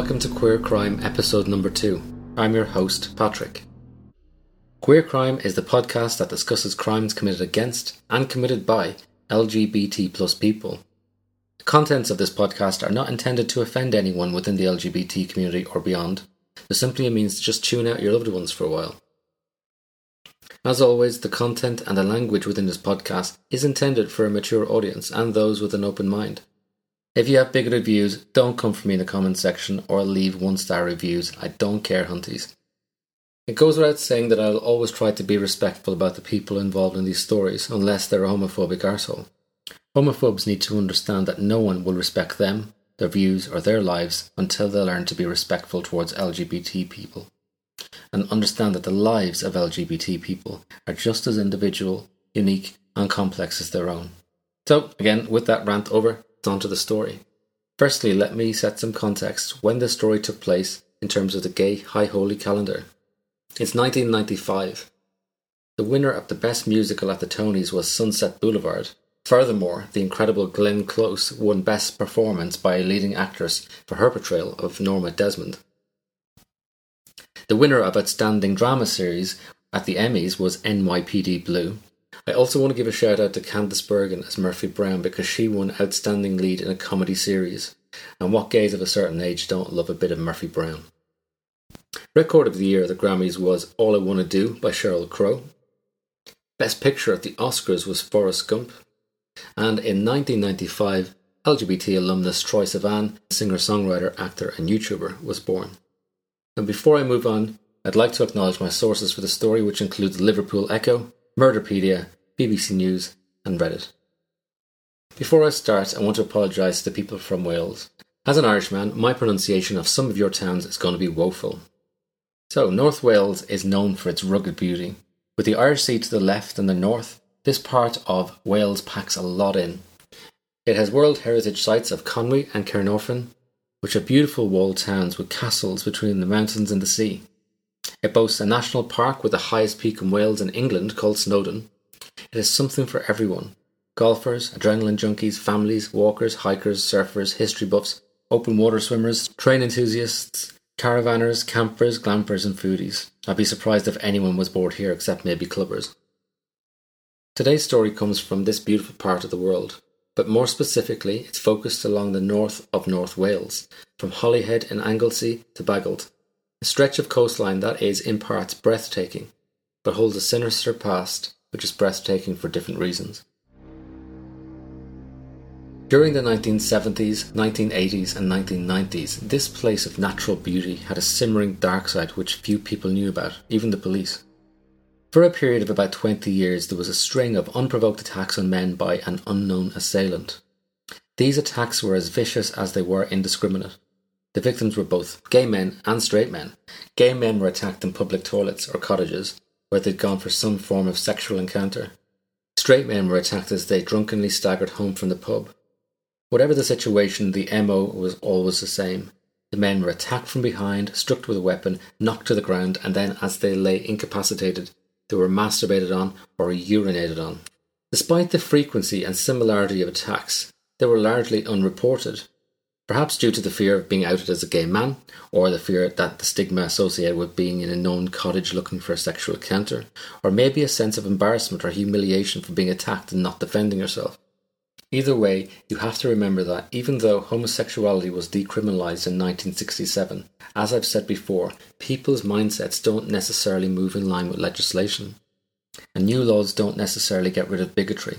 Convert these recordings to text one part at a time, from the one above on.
Welcome to Queer Crime episode number two. I'm your host, Patrick. Queer Crime is the podcast that discusses crimes committed against and committed by LGBT plus people. The contents of this podcast are not intended to offend anyone within the LGBT community or beyond. They're simply a means to just tune out your loved ones for a while. As always, the content and the language within this podcast is intended for a mature audience and those with an open mind. If you have bigoted views, don't come for me in the comments section or leave one star reviews. I don't care, hunties. It goes without saying that I'll always try to be respectful about the people involved in these stories, unless they're a homophobic arsehole. Homophobes need to understand that no one will respect them, their views, or their lives until they learn to be respectful towards LGBT people. And understand that the lives of LGBT people are just as individual, unique, and complex as their own. So, again, with that rant over, onto the story. Firstly, let me set some context when this story took place in terms of the gay High Holy calendar. It's 1995. The winner of the Best Musical at the Tonys was Sunset Boulevard. Furthermore, the incredible Glenn Close won Best Performance by a Leading Actress for her portrayal of Norma Desmond. The winner of Outstanding Drama Series at the Emmys was NYPD Blue, I also want to give a shout out to Candice Bergen as Murphy Brown because she won Outstanding Lead in a Comedy Series. And what gays of a certain age don't love a bit of Murphy Brown? Record of the Year at the Grammys was All I Wanna Do by Sheryl Crow. Best Picture at the Oscars was Forrest Gump. And in 1995, LGBT alumnus Troye Sivan, singer songwriter, actor, and YouTuber, was born. And before I move on, I'd like to acknowledge my sources for the story, which includes Liverpool Echo, Murderpedia, BBC News, and Reddit. Before I start, I want to apologise to the people from Wales. As an Irishman, my pronunciation of some of your towns is going to be woeful. So, North Wales is known for its rugged beauty. With the Irish Sea to the left and the north, this part of Wales packs a lot in. It has World Heritage sites of Conwy and Caernarfon, which are beautiful walled towns with castles between the mountains and the sea. It boasts a national park with the highest peak in Wales and England called Snowdon. It has something for everyone golfers, adrenaline junkies, families, walkers, hikers, surfers, history buffs, open water swimmers, train enthusiasts, caravanners, campers, glampers, and foodies. I'd be surprised if anyone was bored here except maybe clubbers. Today's story comes from this beautiful part of the world, but more specifically, it's focused along the north of North Wales, from Holyhead in Anglesey to Bagillt, a stretch of coastline that is, in parts, breathtaking, but holds a sinister past which is breathtaking for different reasons. During the 1970s, 1980s, and 1990s, this place of natural beauty had a simmering dark side which few people knew about, even the police. For a period of about 20 years, there was a string of unprovoked attacks on men by an unknown assailant. These attacks were as vicious as they were indiscriminate. The victims were both gay men and straight men. Gay men were attacked in public toilets or cottages where they'd gone for some form of sexual encounter. Straight men were attacked as they drunkenly staggered home from the pub. Whatever the situation, the MO was always the same. The men were attacked from behind, struck with a weapon, knocked to the ground, and then, as they lay incapacitated, they were masturbated on or urinated on. Despite the frequency and similarity of attacks, they were largely unreported. Perhaps due to the fear of being outed as a gay man, or the fear that the stigma associated with being in a known cottage looking for a sexual encounter, or maybe a sense of embarrassment or humiliation for being attacked and not defending yourself. Either way, you have to remember that even though homosexuality was decriminalised in 1967, as I've said before, people's mindsets don't necessarily move in line with legislation. And new laws don't necessarily get rid of bigotry.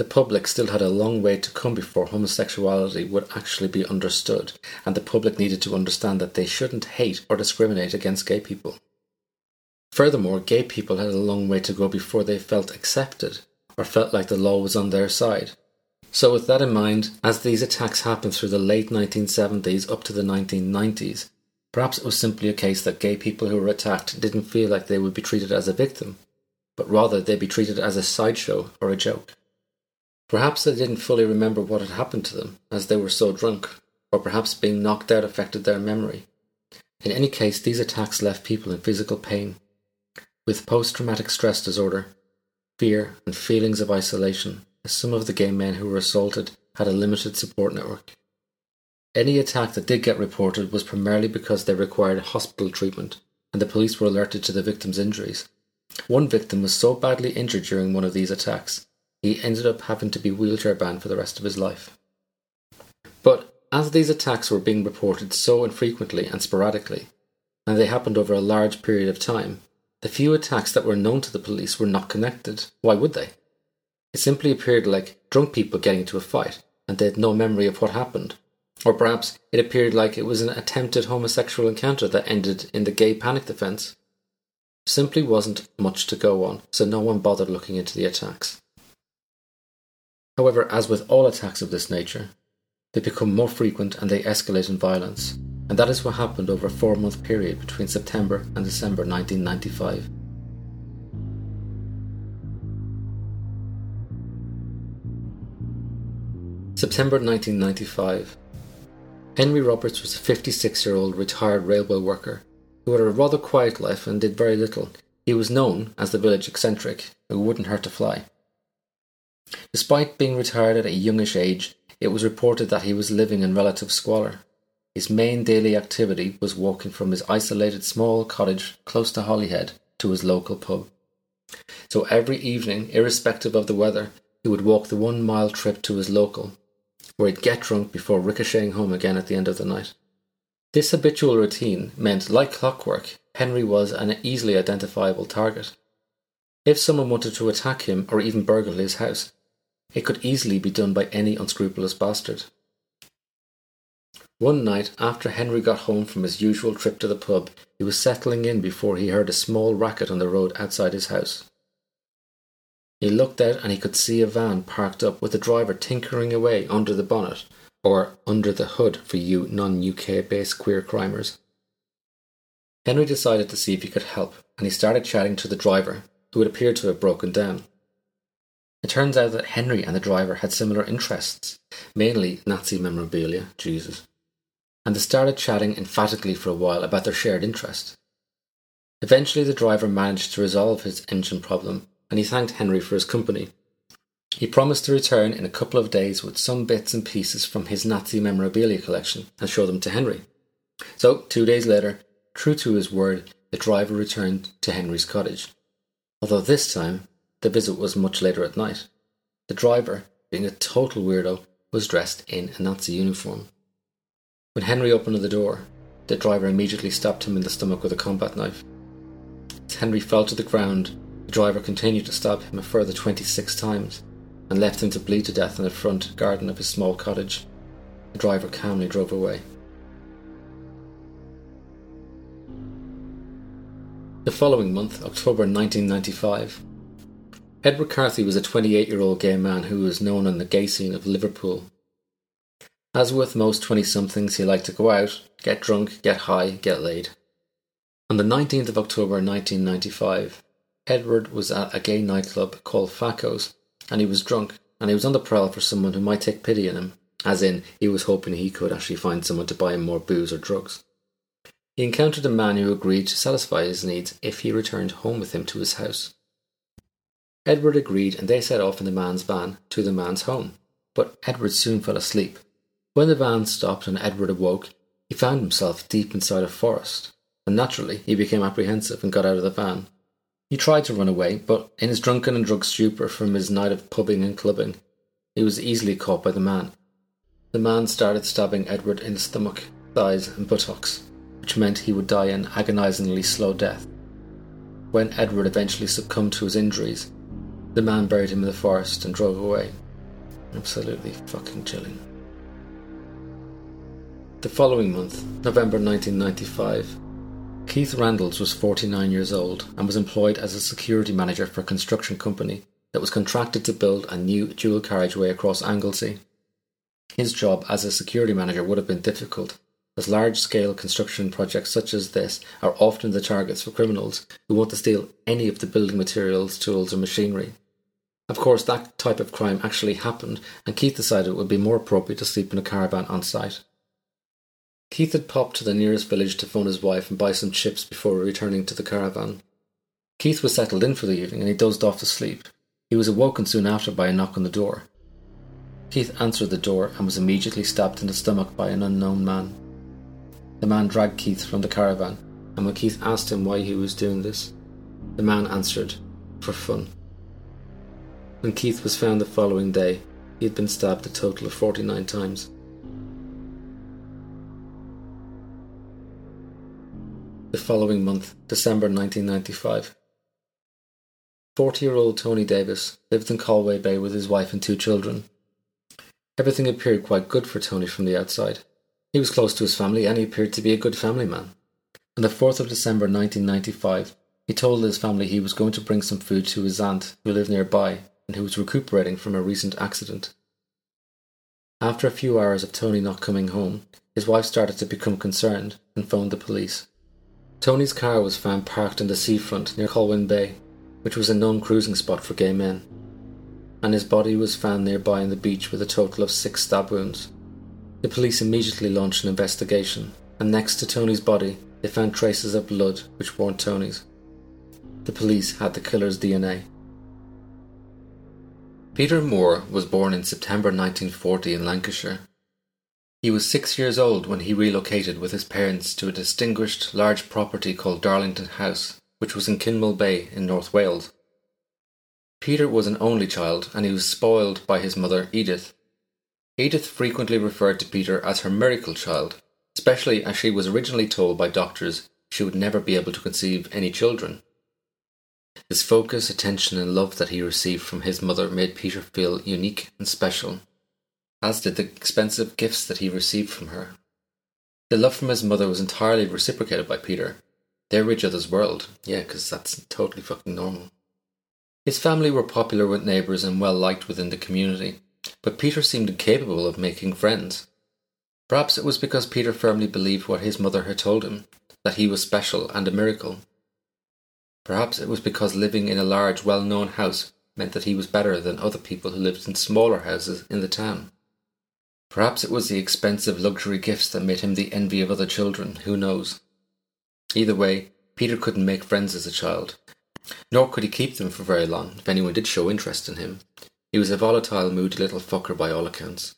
The public still had a long way to come before homosexuality would actually be understood, and the public needed to understand that they shouldn't hate or discriminate against gay people. Furthermore, gay people had a long way to go before they felt accepted or felt like the law was on their side. So, with that in mind, as these attacks happened through the late 1970s up to the 1990s, perhaps it was simply a case that gay people who were attacked didn't feel like they would be treated as a victim, but rather they'd be treated as a sideshow or a joke. Perhaps they didn't fully remember what had happened to them, as they were so drunk, or perhaps being knocked out affected their memory. In any case, these attacks left people in physical pain, with post traumatic stress disorder, fear, and feelings of isolation, as some of the gay men who were assaulted had a limited support network. Any attack that did get reported was primarily because they required hospital treatment, and the police were alerted to the victim's injuries. One victim was so badly injured during one of these attacks, he ended up having to be wheelchair bound for the rest of his life. But as these attacks were being reported so infrequently and sporadically, and they happened over a large period of time, the few attacks that were known to the police were not connected. Why would they? It simply appeared like drunk people getting into a fight, and they had no memory of what happened. Or perhaps it appeared like it was an attempted homosexual encounter that ended in the gay panic defense. Simply wasn't much to go on, so no one bothered looking into the attacks. However, as with all attacks of this nature, they become more frequent and they escalate in violence, and that is what happened over a four month period between September and December 1995. September 1995. Henry Roberts was a 56 year old retired railway worker who had a rather quiet life and did very little. He was known as the village eccentric, who wouldn't hurt to fly. Despite being retired at a youngish age, it was reported that he was living in relative squalor. His main daily activity was walking from his isolated small cottage close to Holyhead to his local pub. So every evening, irrespective of the weather, he would walk the one mile trip to his local, where he'd get drunk before ricocheting home again at the end of the night. This habitual routine meant, like clockwork, Henry was an easily identifiable target. If someone wanted to attack him or even burgle his house, it could easily be done by any unscrupulous bastard. One night, after Henry got home from his usual trip to the pub, he was settling in before he heard a small racket on the road outside his house. He looked out and he could see a van parked up with the driver tinkering away under the bonnet, or under the hood for you non UK based queer crimers. Henry decided to see if he could help, and he started chatting to the driver, who had appeared to have broken down. It turns out that Henry and the driver had similar interests, mainly Nazi memorabilia, Jesus, and they started chatting emphatically for a while about their shared interest. Eventually, the driver managed to resolve his engine problem, and he thanked Henry for his company. He promised to return in a couple of days with some bits and pieces from his Nazi memorabilia collection and show them to Henry. So, two days later, true to his word, the driver returned to Henry's cottage. Although this time the visit was much later at night. The driver, being a total weirdo, was dressed in a Nazi uniform. When Henry opened the door, the driver immediately stabbed him in the stomach with a combat knife. As Henry fell to the ground, the driver continued to stab him a further 26 times and left him to bleed to death in the front garden of his small cottage. The driver calmly drove away. The following month, October 1995, Edward Carthy was a 28 year old gay man who was known in the gay scene of Liverpool. As with most 20 somethings, he liked to go out, get drunk, get high, get laid. On the 19th of October 1995, Edward was at a gay nightclub called Faco's, and he was drunk, and he was on the prowl for someone who might take pity on him, as in, he was hoping he could actually find someone to buy him more booze or drugs. He encountered a man who agreed to satisfy his needs if he returned home with him to his house. Edward agreed and they set off in the man's van to the man's home. But Edward soon fell asleep. When the van stopped and Edward awoke, he found himself deep inside a forest, and naturally he became apprehensive and got out of the van. He tried to run away, but in his drunken and drug stupor from his night of pubbing and clubbing, he was easily caught by the man. The man started stabbing Edward in the stomach, thighs, and buttocks, which meant he would die an agonizingly slow death. When Edward eventually succumbed to his injuries, the man buried him in the forest and drove away. Absolutely fucking chilling. The following month, November 1995, Keith Randles was 49 years old and was employed as a security manager for a construction company that was contracted to build a new dual carriageway across Anglesey. His job as a security manager would have been difficult, as large scale construction projects such as this are often the targets for criminals who want to steal any of the building materials, tools, or machinery. Of course, that type of crime actually happened, and Keith decided it would be more appropriate to sleep in a caravan on site. Keith had popped to the nearest village to phone his wife and buy some chips before returning to the caravan. Keith was settled in for the evening and he dozed off to sleep. He was awoken soon after by a knock on the door. Keith answered the door and was immediately stabbed in the stomach by an unknown man. The man dragged Keith from the caravan, and when Keith asked him why he was doing this, the man answered, for fun. When Keith was found the following day, he had been stabbed a total of 49 times. The following month, December 1995, 40 year old Tony Davis lived in Colwyn Bay with his wife and two children. Everything appeared quite good for Tony from the outside. He was close to his family and he appeared to be a good family man. On the 4th of December 1995, he told his family he was going to bring some food to his aunt who lived nearby and who was recuperating from a recent accident. After a few hours of Tony not coming home, his wife started to become concerned and phoned the police. Tony's car was found parked on the seafront near Colwyn Bay, which was a known cruising spot for gay men, and his body was found nearby on the beach with a total of six stab wounds. The police immediately launched an investigation, and next to Tony's body, they found traces of blood which weren't Tony's. The police had the killer's DNA. Peter Moore was born in September 1940 in Lancashire. He was six years old when he relocated with his parents to a distinguished large property called Darlington House, which was in Kinmel Bay in North Wales. Peter was an only child and he was spoiled by his mother Edith. Edith frequently referred to Peter as her miracle child, especially as she was originally told by doctors she would never be able to conceive any children. His focus, attention, and love that he received from his mother made Peter feel unique and special, as did the expensive gifts that he received from her. The love from his mother was entirely reciprocated by Peter, they were each other's world. Yeah, because that's totally fucking normal. His family were popular with neighbours and well liked within the community, but Peter seemed incapable of making friends. Perhaps it was because Peter firmly believed what his mother had told him that he was special and a miracle. Perhaps it was because living in a large, well known house meant that he was better than other people who lived in smaller houses in the town. Perhaps it was the expensive luxury gifts that made him the envy of other children, who knows? Either way, Peter couldn't make friends as a child, nor could he keep them for very long if anyone did show interest in him. He was a volatile, moody little fucker by all accounts.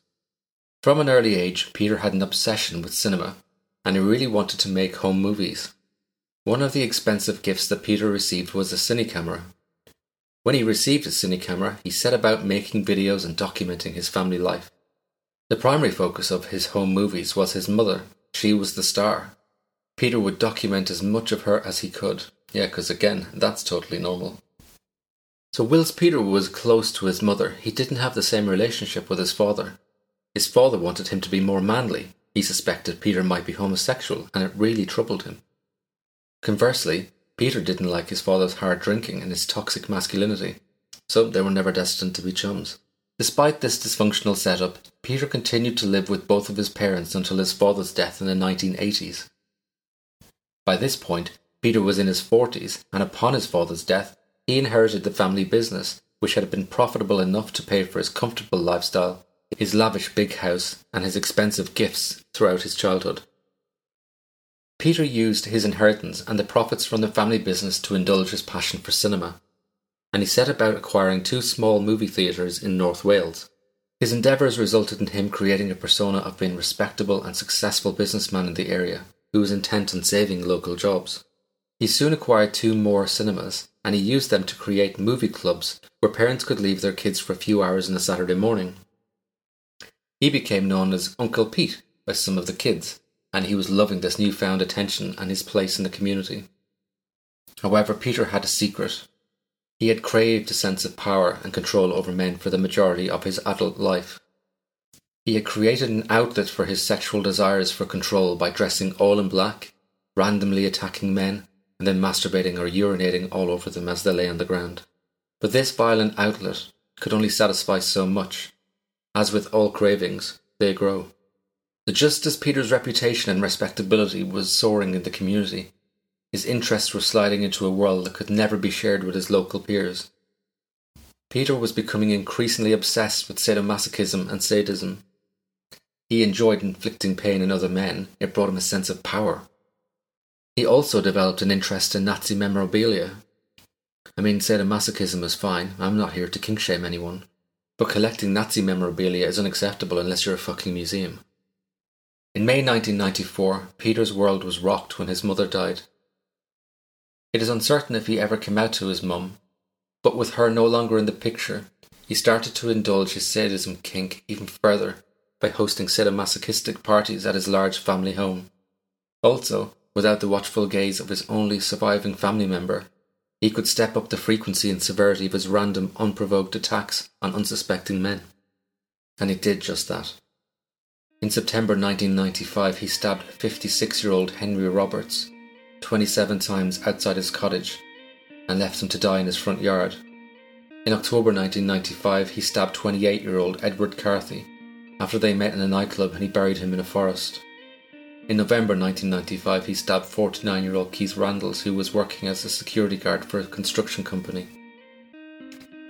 From an early age, Peter had an obsession with cinema, and he really wanted to make home movies. One of the expensive gifts that Peter received was a cine camera. When he received a cine camera, he set about making videos and documenting his family life. The primary focus of his home movies was his mother. She was the star, Peter would document as much of her as he could. Yeah, because again, that's totally normal. So, whilst Peter was close to his mother, he didn't have the same relationship with his father. His father wanted him to be more manly. He suspected Peter might be homosexual, and it really troubled him. Conversely, Peter didn't like his father's hard drinking and his toxic masculinity, so they were never destined to be chums. Despite this dysfunctional setup, Peter continued to live with both of his parents until his father's death in the 1980s. By this point, Peter was in his forties, and upon his father's death, he inherited the family business, which had been profitable enough to pay for his comfortable lifestyle, his lavish big house, and his expensive gifts throughout his childhood. Peter used his inheritance and the profits from the family business to indulge his passion for cinema, and he set about acquiring two small movie theatres in North Wales. His endeavours resulted in him creating a persona of being respectable and successful businessman in the area, who was intent on saving local jobs. He soon acquired two more cinemas, and he used them to create movie clubs where parents could leave their kids for a few hours on a Saturday morning. He became known as Uncle Pete by some of the kids, and he was loving this newfound attention and his place in the community. However, Peter had a secret. He had craved a sense of power and control over men for the majority of his adult life. He had created an outlet for his sexual desires for control by dressing all in black, randomly attacking men, and then masturbating or urinating all over them as they lay on the ground. But this violent outlet could only satisfy so much. As with all cravings, they grow. The just as Peter's reputation and respectability was soaring in the community, his interests were sliding into a world that could never be shared with his local peers. Peter was becoming increasingly obsessed with sadomasochism and sadism, he enjoyed inflicting pain on other men, it brought him a sense of power. He also developed an interest in Nazi memorabilia. I mean, sadomasochism is fine, I'm not here to kink shame anyone. but collecting Nazi memorabilia is unacceptable unless you're a fucking museum. In May 1994, Peter's world was rocked when his mother died. It is uncertain if he ever came out to his mum, but with her no longer in the picture, he started to indulge his sadism kink even further by hosting sadomasochistic parties at his large family home. Also, without the watchful gaze of his only surviving family member, he could step up the frequency and severity of his random, unprovoked attacks on unsuspecting men. And he did just that. In September 1995, he stabbed 56 year old Henry Roberts 27 times outside his cottage and left him to die in his front yard. In October 1995, he stabbed 28 year old Edward Carthy after they met in a nightclub and he buried him in a forest. In November 1995, he stabbed 49 year old Keith Randles, who was working as a security guard for a construction company.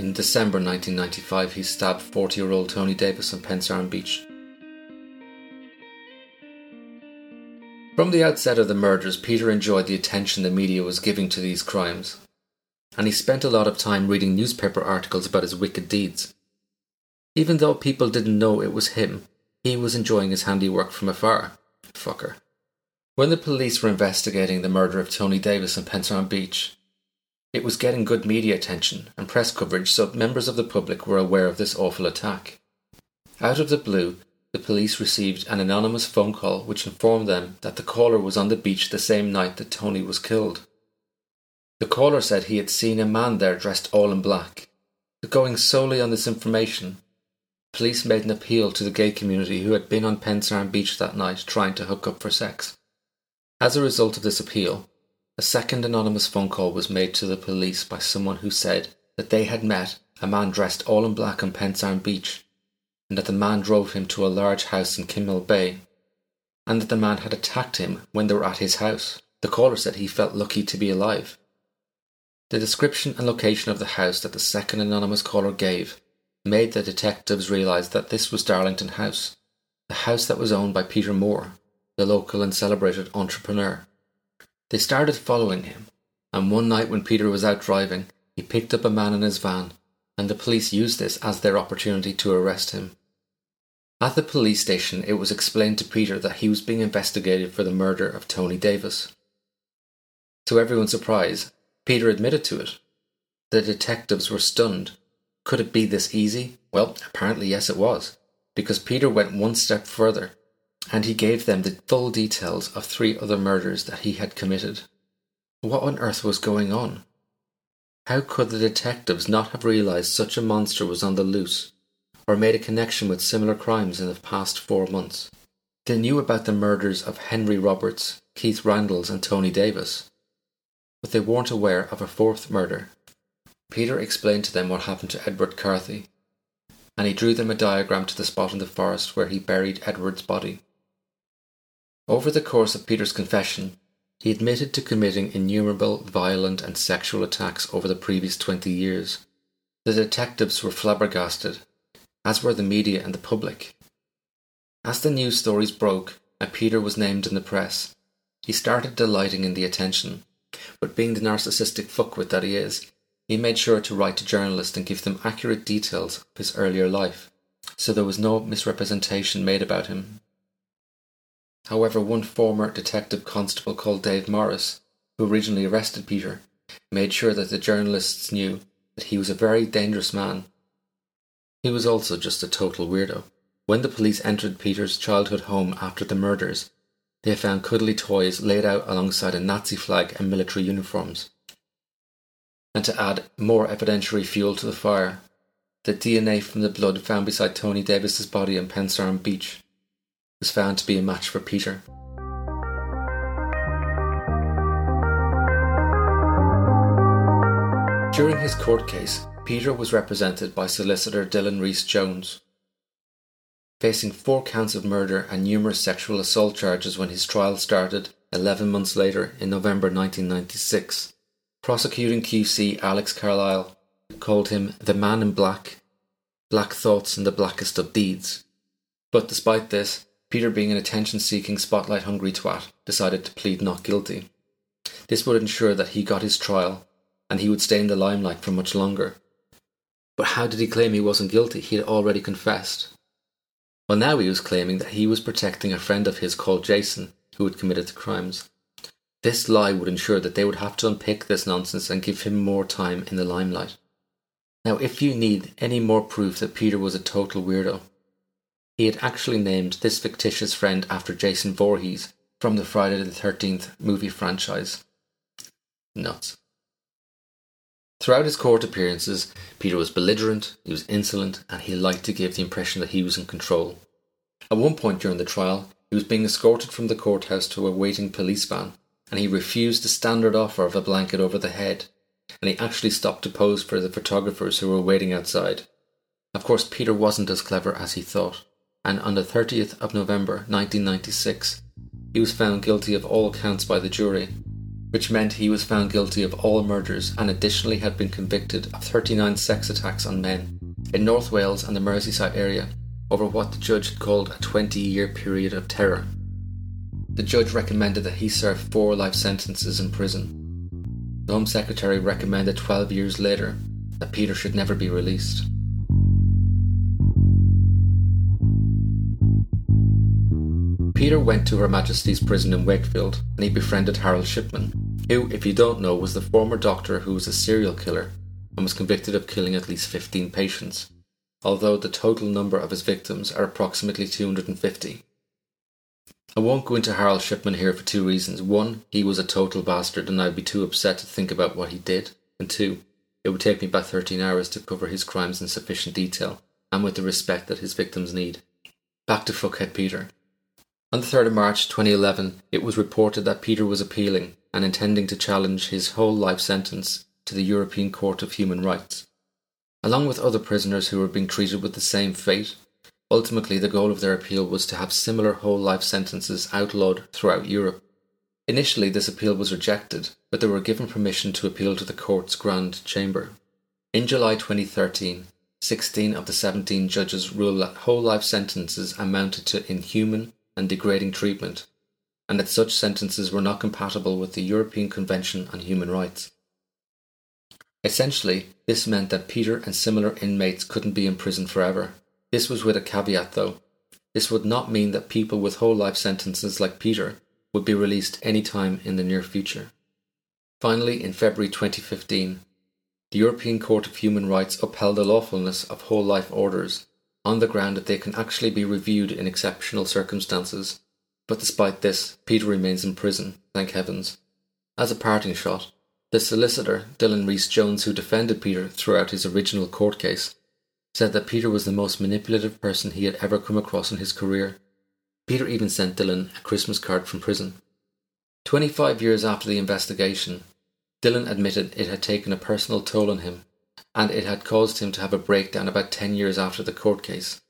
In December 1995, he stabbed 40 year old Tony Davis on Pensarn Beach. From the outset of the murders, Peter enjoyed the attention the media was giving to these crimes, and he spent a lot of time reading newspaper articles about his wicked deeds. Even though people didn't know it was him, he was enjoying his handiwork from afar. Fucker. When the police were investigating the murder of Tony Davis on Pensarn Beach, it was getting good media attention and press coverage, so members of the public were aware of this awful attack. Out of the blue, the police received an anonymous phone call which informed them that the caller was on the beach the same night that Tony was killed. The caller said he had seen a man there dressed all in black. But going solely on this information, police made an appeal to the gay community who had been on Pensarn Beach that night trying to hook up for sex. As a result of this appeal, a second anonymous phone call was made to the police by someone who said that they had met a man dressed all in black on Pensarn Beach and that the man drove him to a large house in Kinmel Bay, and that the man had attacked him when they were at his house. The caller said he felt lucky to be alive. The description and location of the house that the second anonymous caller gave made the detectives realize that this was Darlington House, the house that was owned by Peter Moore, the local and celebrated entrepreneur. They started following him, and one night when Peter was out driving, he picked up a man in his van, and the police used this as their opportunity to arrest him. At the police station, it was explained to Peter that he was being investigated for the murder of Tony Davis. To everyone's surprise, Peter admitted to it. The detectives were stunned. Could it be this easy? Well, apparently, yes, it was, because Peter went one step further and he gave them the full details of three other murders that he had committed. What on earth was going on? How could the detectives not have realized such a monster was on the loose or made a connection with similar crimes in the past four months. They knew about the murders of Henry Roberts, Keith Randles, and Tony Davis, but they weren't aware of a fourth murder. Peter explained to them what happened to Edward Carthy, and he drew them a diagram to the spot in the forest where he buried Edward's body. Over the course of Peter's confession, he admitted to committing innumerable violent and sexual attacks over the previous twenty years. The detectives were flabbergasted as were the media and the public. As the news stories broke and Peter was named in the press, he started delighting in the attention, but being the narcissistic fuckwit that he is, he made sure to write to journalists and give them accurate details of his earlier life, so there was no misrepresentation made about him. However, one former detective constable called Dave Morris, who originally arrested Peter, made sure that the journalists knew that he was a very dangerous man he was also just a total weirdo. When the police entered Peter's childhood home after the murders, they found cuddly toys laid out alongside a Nazi flag and military uniforms. And to add more evidentiary fuel to the fire, the DNA from the blood found beside Tony Davis's body on Pensarn Beach was found to be a match for Peter. During his court case, Peter was represented by solicitor Dylan Rhys Jones. Facing four counts of murder and numerous sexual assault charges when his trial started 11 months later in November 1996, prosecuting QC Alex Carlile called him the man in black, black thoughts and the blackest of deeds. But despite this, Peter, being an attention seeking, spotlight hungry twat, decided to plead not guilty. This would ensure that he got his trial and he would stay in the limelight for much longer. But how did he claim he wasn't guilty? He had already confessed. Well, now he was claiming that he was protecting a friend of his called Jason, who had committed the crimes. This lie would ensure that they would have to unpick this nonsense and give him more time in the limelight. Now, if you need any more proof that Peter was a total weirdo, he had actually named this fictitious friend after Jason Voorhees from the Friday the 13th movie franchise. Nuts. Throughout his court appearances, Peter was belligerent, he was insolent, and he liked to give the impression that he was in control. At one point during the trial, he was being escorted from the courthouse to a waiting police van, and he refused the standard offer of a blanket over the head, and he actually stopped to pose for the photographers who were waiting outside. Of course, Peter wasn't as clever as he thought, and on the 30th of November 1996, he was found guilty of all counts by the jury, which meant he was found guilty of all murders and additionally had been convicted of 39 sex attacks on men in North Wales and the Merseyside area over what the judge had called a 20 year period of terror. The judge recommended that he serve four life sentences in prison. The Home Secretary recommended 12 years later that Peter should never be released. Peter went to Her Majesty's prison in Wakefield and he befriended Harold Shipman, who, if you don't know, was the former doctor who was a serial killer and was convicted of killing at least 15 patients, although the total number of his victims are approximately 250. I won't go into Harold Shipman here for two reasons. One, he was a total bastard and I'd be too upset to think about what he did. And two, it would take me about 13 hours to cover his crimes in sufficient detail and with the respect that his victims need. Back to Fuckhead Peter. On the 3rd of March 2011, it was reported that Peter was appealing and intending to challenge his whole life sentence to the European Court of Human Rights. Along with other prisoners who were being treated with the same fate, ultimately the goal of their appeal was to have similar whole life sentences outlawed throughout Europe. Initially, this appeal was rejected, but they were given permission to appeal to the court's Grand Chamber. In July 2013, 16 of the 17 judges ruled that whole life sentences amounted to inhuman and degrading treatment, and that such sentences were not compatible with the European Convention on Human Rights. Essentially, this meant that Peter and similar inmates couldn't be imprisoned forever. This was with a caveat, though. This would not mean that people with whole life sentences like Peter would be released any time in the near future. Finally, in February 2015, the European Court of Human Rights upheld the lawfulness of whole life orders on the ground that they can actually be reviewed in exceptional circumstances. But despite this, Peter remains in prison, thank heavens. As a parting shot, the solicitor, Dylan Rhys Jones, who defended Peter throughout his original court case, said that Peter was the most manipulative person he had ever come across in his career. Peter even sent Dylan a Christmas card from prison. 25 years after the investigation, Dylan admitted it had taken a personal toll on him and it had caused him to have a breakdown about 10 years after the court case.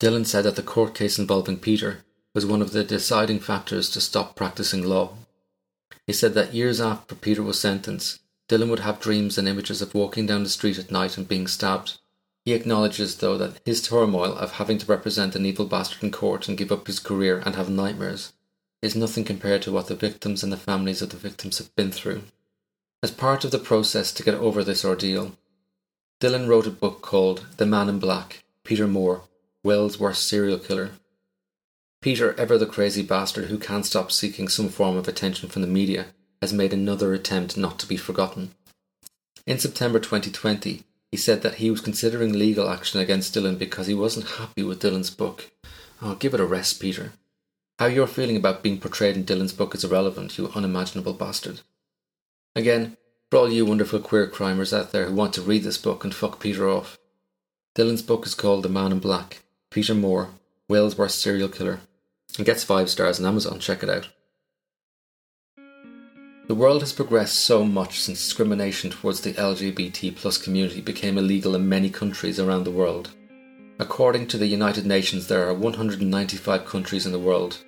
Dylan said that the court case involving Peter was one of the deciding factors to stop practicing law. He said that years after Peter was sentenced, Dylan would have dreams and images of walking down the street at night and being stabbed. He acknowledges, though, that his turmoil of having to represent an evil bastard in court and give up his career and have nightmares is nothing compared to what the victims and the families of the victims have been through. As part of the process to get over this ordeal, Dylan wrote a book called The Man in Black Peter Moore, Wales' Worst Serial Killer. Peter, ever the crazy bastard who can't stop seeking some form of attention from the media, has made another attempt not to be forgotten. In September 2020, he said that he was considering legal action against Dylan because he wasn't happy with Dylan's book. Oh, give it a rest, Peter. How you're feeling about being portrayed in Dylan's book is irrelevant, you unimaginable bastard. Again, for all you wonderful queer crimers out there who want to read this book and fuck Peter off. Dylan's book is called The Man in Black, Peter Moore, Wales' Worst Serial Killer, and gets five stars on Amazon. Check it out. The world has progressed so much since discrimination towards the LGBT plus community became illegal in many countries around the world. According to the United Nations, there are 195 countries in the world,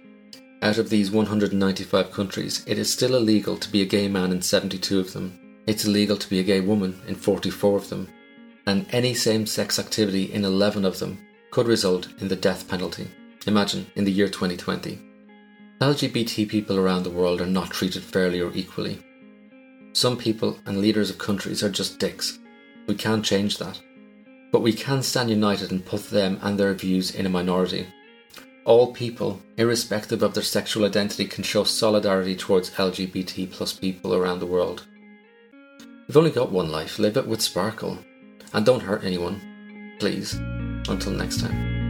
out of these 195 countries, it is still illegal to be a gay man in 72 of them, it's illegal to be a gay woman in 44 of them, and any same sex activity in 11 of them could result in the death penalty. Imagine in the year 2020. LGBT people around the world are not treated fairly or equally. Some people and leaders of countries are just dicks. We can't change that. but we can stand united and put them and their views in a minority. All people, irrespective of their sexual identity, can show solidarity towards LGBT plus people around the world. You've only got one life, live it with sparkle. And don't hurt anyone. Please. Until next time.